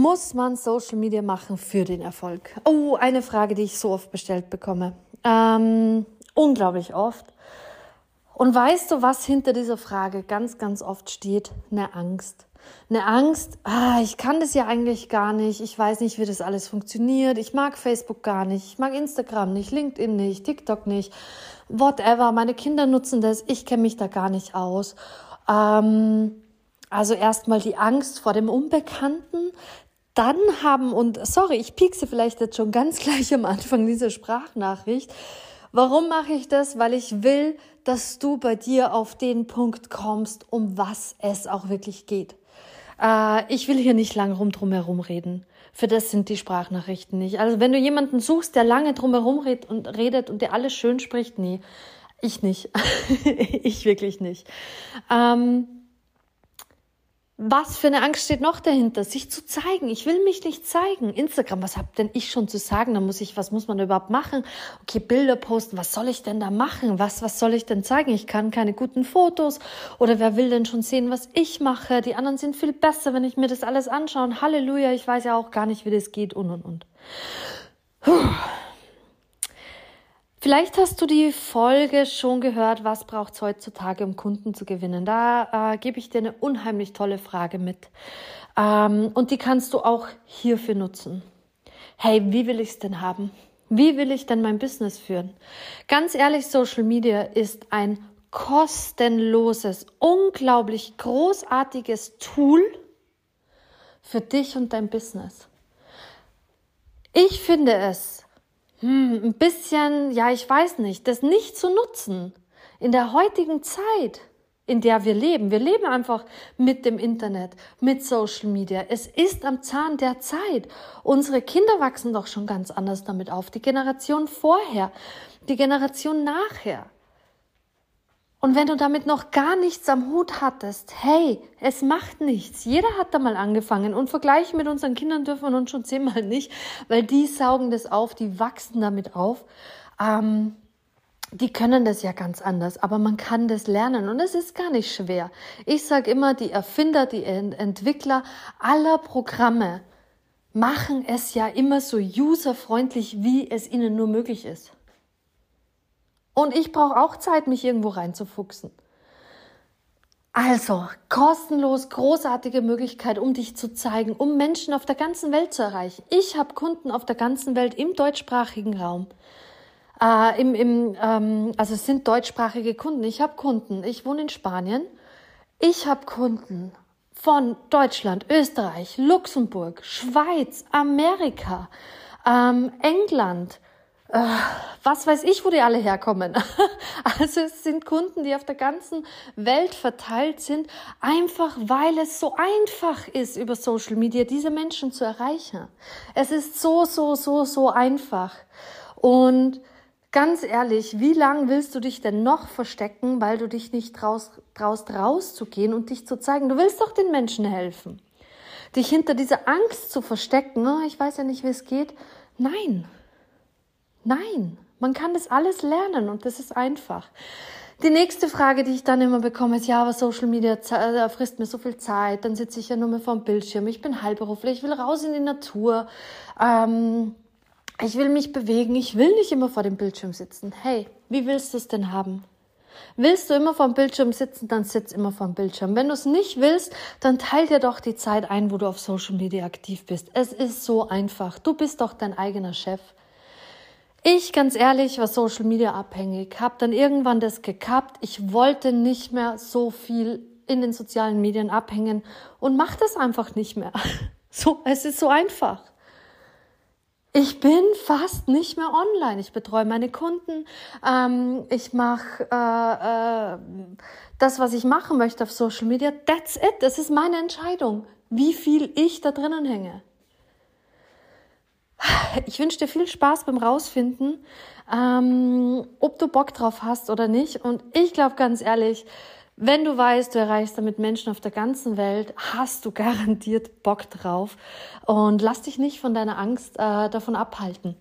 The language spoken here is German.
Muss man Social Media machen für den Erfolg? Oh, eine Frage, die ich so oft bestellt bekomme. Ähm, unglaublich oft. Und weißt du, was hinter dieser Frage ganz, ganz oft steht? Eine Angst. Eine Angst, ah, ich kann das ja eigentlich gar nicht, ich weiß nicht, wie das alles funktioniert, ich mag Facebook gar nicht, ich mag Instagram nicht, LinkedIn nicht, TikTok nicht, whatever, meine Kinder nutzen das, ich kenne mich da gar nicht aus. Ähm, also erstmal die Angst vor dem Unbekannten, dann haben, und sorry, ich piekse vielleicht jetzt schon ganz gleich am Anfang dieser Sprachnachricht. Warum mache ich das? Weil ich will, dass du bei dir auf den Punkt kommst, um was es auch wirklich geht. Äh, ich will hier nicht lange rum drum herum reden. Für das sind die Sprachnachrichten nicht. Also wenn du jemanden suchst, der lange drum herum redet und, redet und der alles schön spricht, nee, ich nicht. ich wirklich nicht. Ähm, was für eine Angst steht noch dahinter? Sich zu zeigen. Ich will mich nicht zeigen. Instagram, was hab denn ich schon zu sagen? Da muss ich, was muss man überhaupt machen? Okay, Bilder posten. Was soll ich denn da machen? Was, was soll ich denn zeigen? Ich kann keine guten Fotos. Oder wer will denn schon sehen, was ich mache? Die anderen sind viel besser, wenn ich mir das alles anschaue. Halleluja, ich weiß ja auch gar nicht, wie das geht und und und. Puh. Vielleicht hast du die Folge schon gehört, was braucht es heutzutage, um Kunden zu gewinnen. Da äh, gebe ich dir eine unheimlich tolle Frage mit. Ähm, und die kannst du auch hierfür nutzen. Hey, wie will ich es denn haben? Wie will ich denn mein Business führen? Ganz ehrlich, Social Media ist ein kostenloses, unglaublich großartiges Tool für dich und dein Business. Ich finde es hm, ein bisschen, ja, ich weiß nicht, das nicht zu nutzen in der heutigen Zeit, in der wir leben. Wir leben einfach mit dem Internet, mit Social Media. Es ist am Zahn der Zeit. Unsere Kinder wachsen doch schon ganz anders damit auf. Die Generation vorher, die Generation nachher. Und wenn du damit noch gar nichts am Hut hattest, hey, es macht nichts. Jeder hat da mal angefangen. Und vergleichen mit unseren Kindern dürfen wir uns schon zehnmal nicht, weil die saugen das auf, die wachsen damit auf. Ähm, die können das ja ganz anders, aber man kann das lernen und es ist gar nicht schwer. Ich sage immer, die Erfinder, die Entwickler aller Programme machen es ja immer so userfreundlich, wie es ihnen nur möglich ist. Und ich brauche auch Zeit, mich irgendwo reinzufuchsen. Also, kostenlos, großartige Möglichkeit, um dich zu zeigen, um Menschen auf der ganzen Welt zu erreichen. Ich habe Kunden auf der ganzen Welt im deutschsprachigen Raum. Äh, im, im, ähm, also es sind deutschsprachige Kunden. Ich habe Kunden. Ich wohne in Spanien. Ich habe Kunden von Deutschland, Österreich, Luxemburg, Schweiz, Amerika, ähm, England, äh, was weiß ich, wo die alle herkommen. Also es sind Kunden, die auf der ganzen Welt verteilt sind, einfach weil es so einfach ist, über Social Media diese Menschen zu erreichen. Es ist so, so, so, so einfach. Und ganz ehrlich, wie lange willst du dich denn noch verstecken, weil du dich nicht traust, traust rauszugehen und dich zu zeigen? Du willst doch den Menschen helfen. Dich hinter dieser Angst zu verstecken, oh, ich weiß ja nicht, wie es geht. Nein, Nein, man kann das alles lernen und das ist einfach. Die nächste Frage, die ich dann immer bekomme, ist, ja, aber Social Media äh, frisst mir so viel Zeit, dann sitze ich ja nur mehr vor dem Bildschirm, ich bin halbberuflich, ich will raus in die Natur, ähm, ich will mich bewegen, ich will nicht immer vor dem Bildschirm sitzen. Hey, wie willst du es denn haben? Willst du immer vor dem Bildschirm sitzen, dann sitz immer vor dem Bildschirm. Wenn du es nicht willst, dann teil dir doch die Zeit ein, wo du auf Social Media aktiv bist. Es ist so einfach. Du bist doch dein eigener Chef. Ich, ganz ehrlich, war Social Media abhängig, habe dann irgendwann das gekappt. Ich wollte nicht mehr so viel in den sozialen Medien abhängen und mache das einfach nicht mehr. So, es ist so einfach. Ich bin fast nicht mehr online. Ich betreue meine Kunden. Ähm, ich mache äh, äh, das, was ich machen möchte auf Social Media. That's it. Das ist meine Entscheidung, wie viel ich da drinnen hänge. Ich wünsche dir viel Spaß beim Rausfinden, ähm, ob du Bock drauf hast oder nicht. Und ich glaube ganz ehrlich, wenn du weißt, du erreichst damit Menschen auf der ganzen Welt, hast du garantiert Bock drauf. Und lass dich nicht von deiner Angst äh, davon abhalten.